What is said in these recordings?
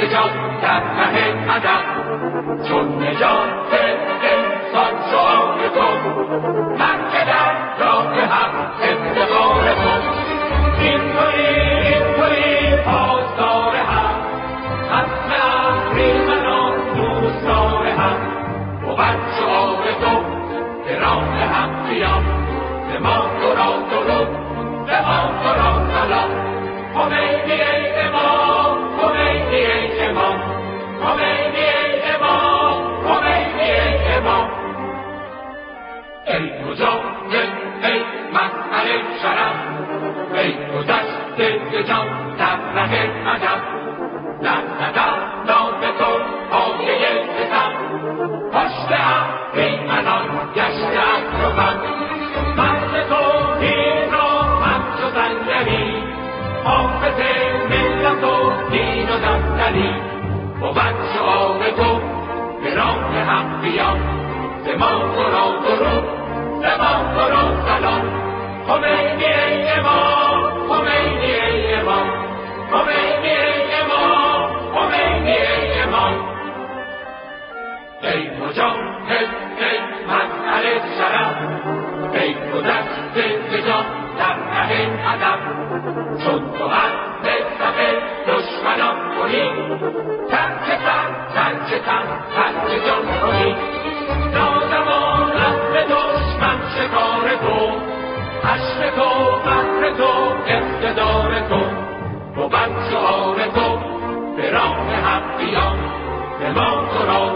به جان در گشته من مرد توحید را همچو سنگری حافظ ملت و دین و دفتری بود شعار تو به راه هم بیان به ما تو را درود به ما تو را سلام خمینی ای امام خمینی ای امام خمینی ای امام خمینی ای امام ای مجاهد کنی. ترک سر ترک تن ترک جان کنی. نازمان رسم دشمن شکار تو. حشر تو فخر تو اقتدار تو. بود تو. به راه حقیان به ما تو را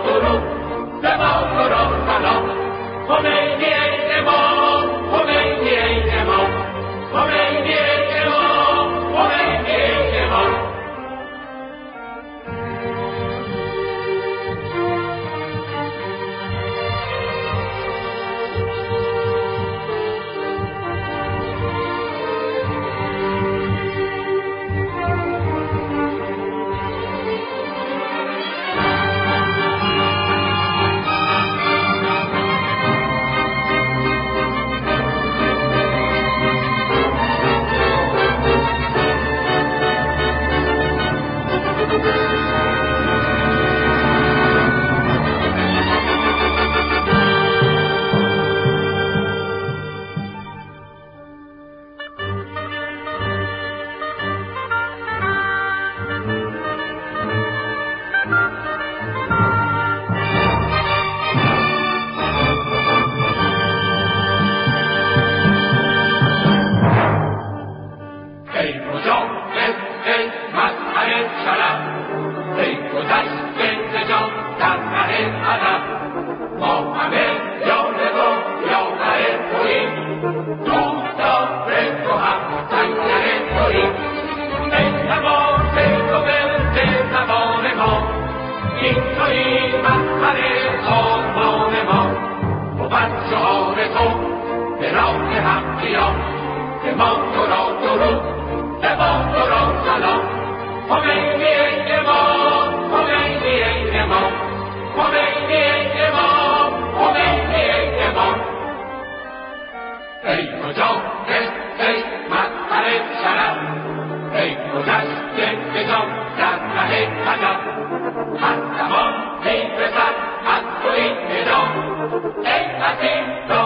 تویی مظهر آرمان ما بود شعار تو به راه حقیان به ما تو را به ما تو را Atento.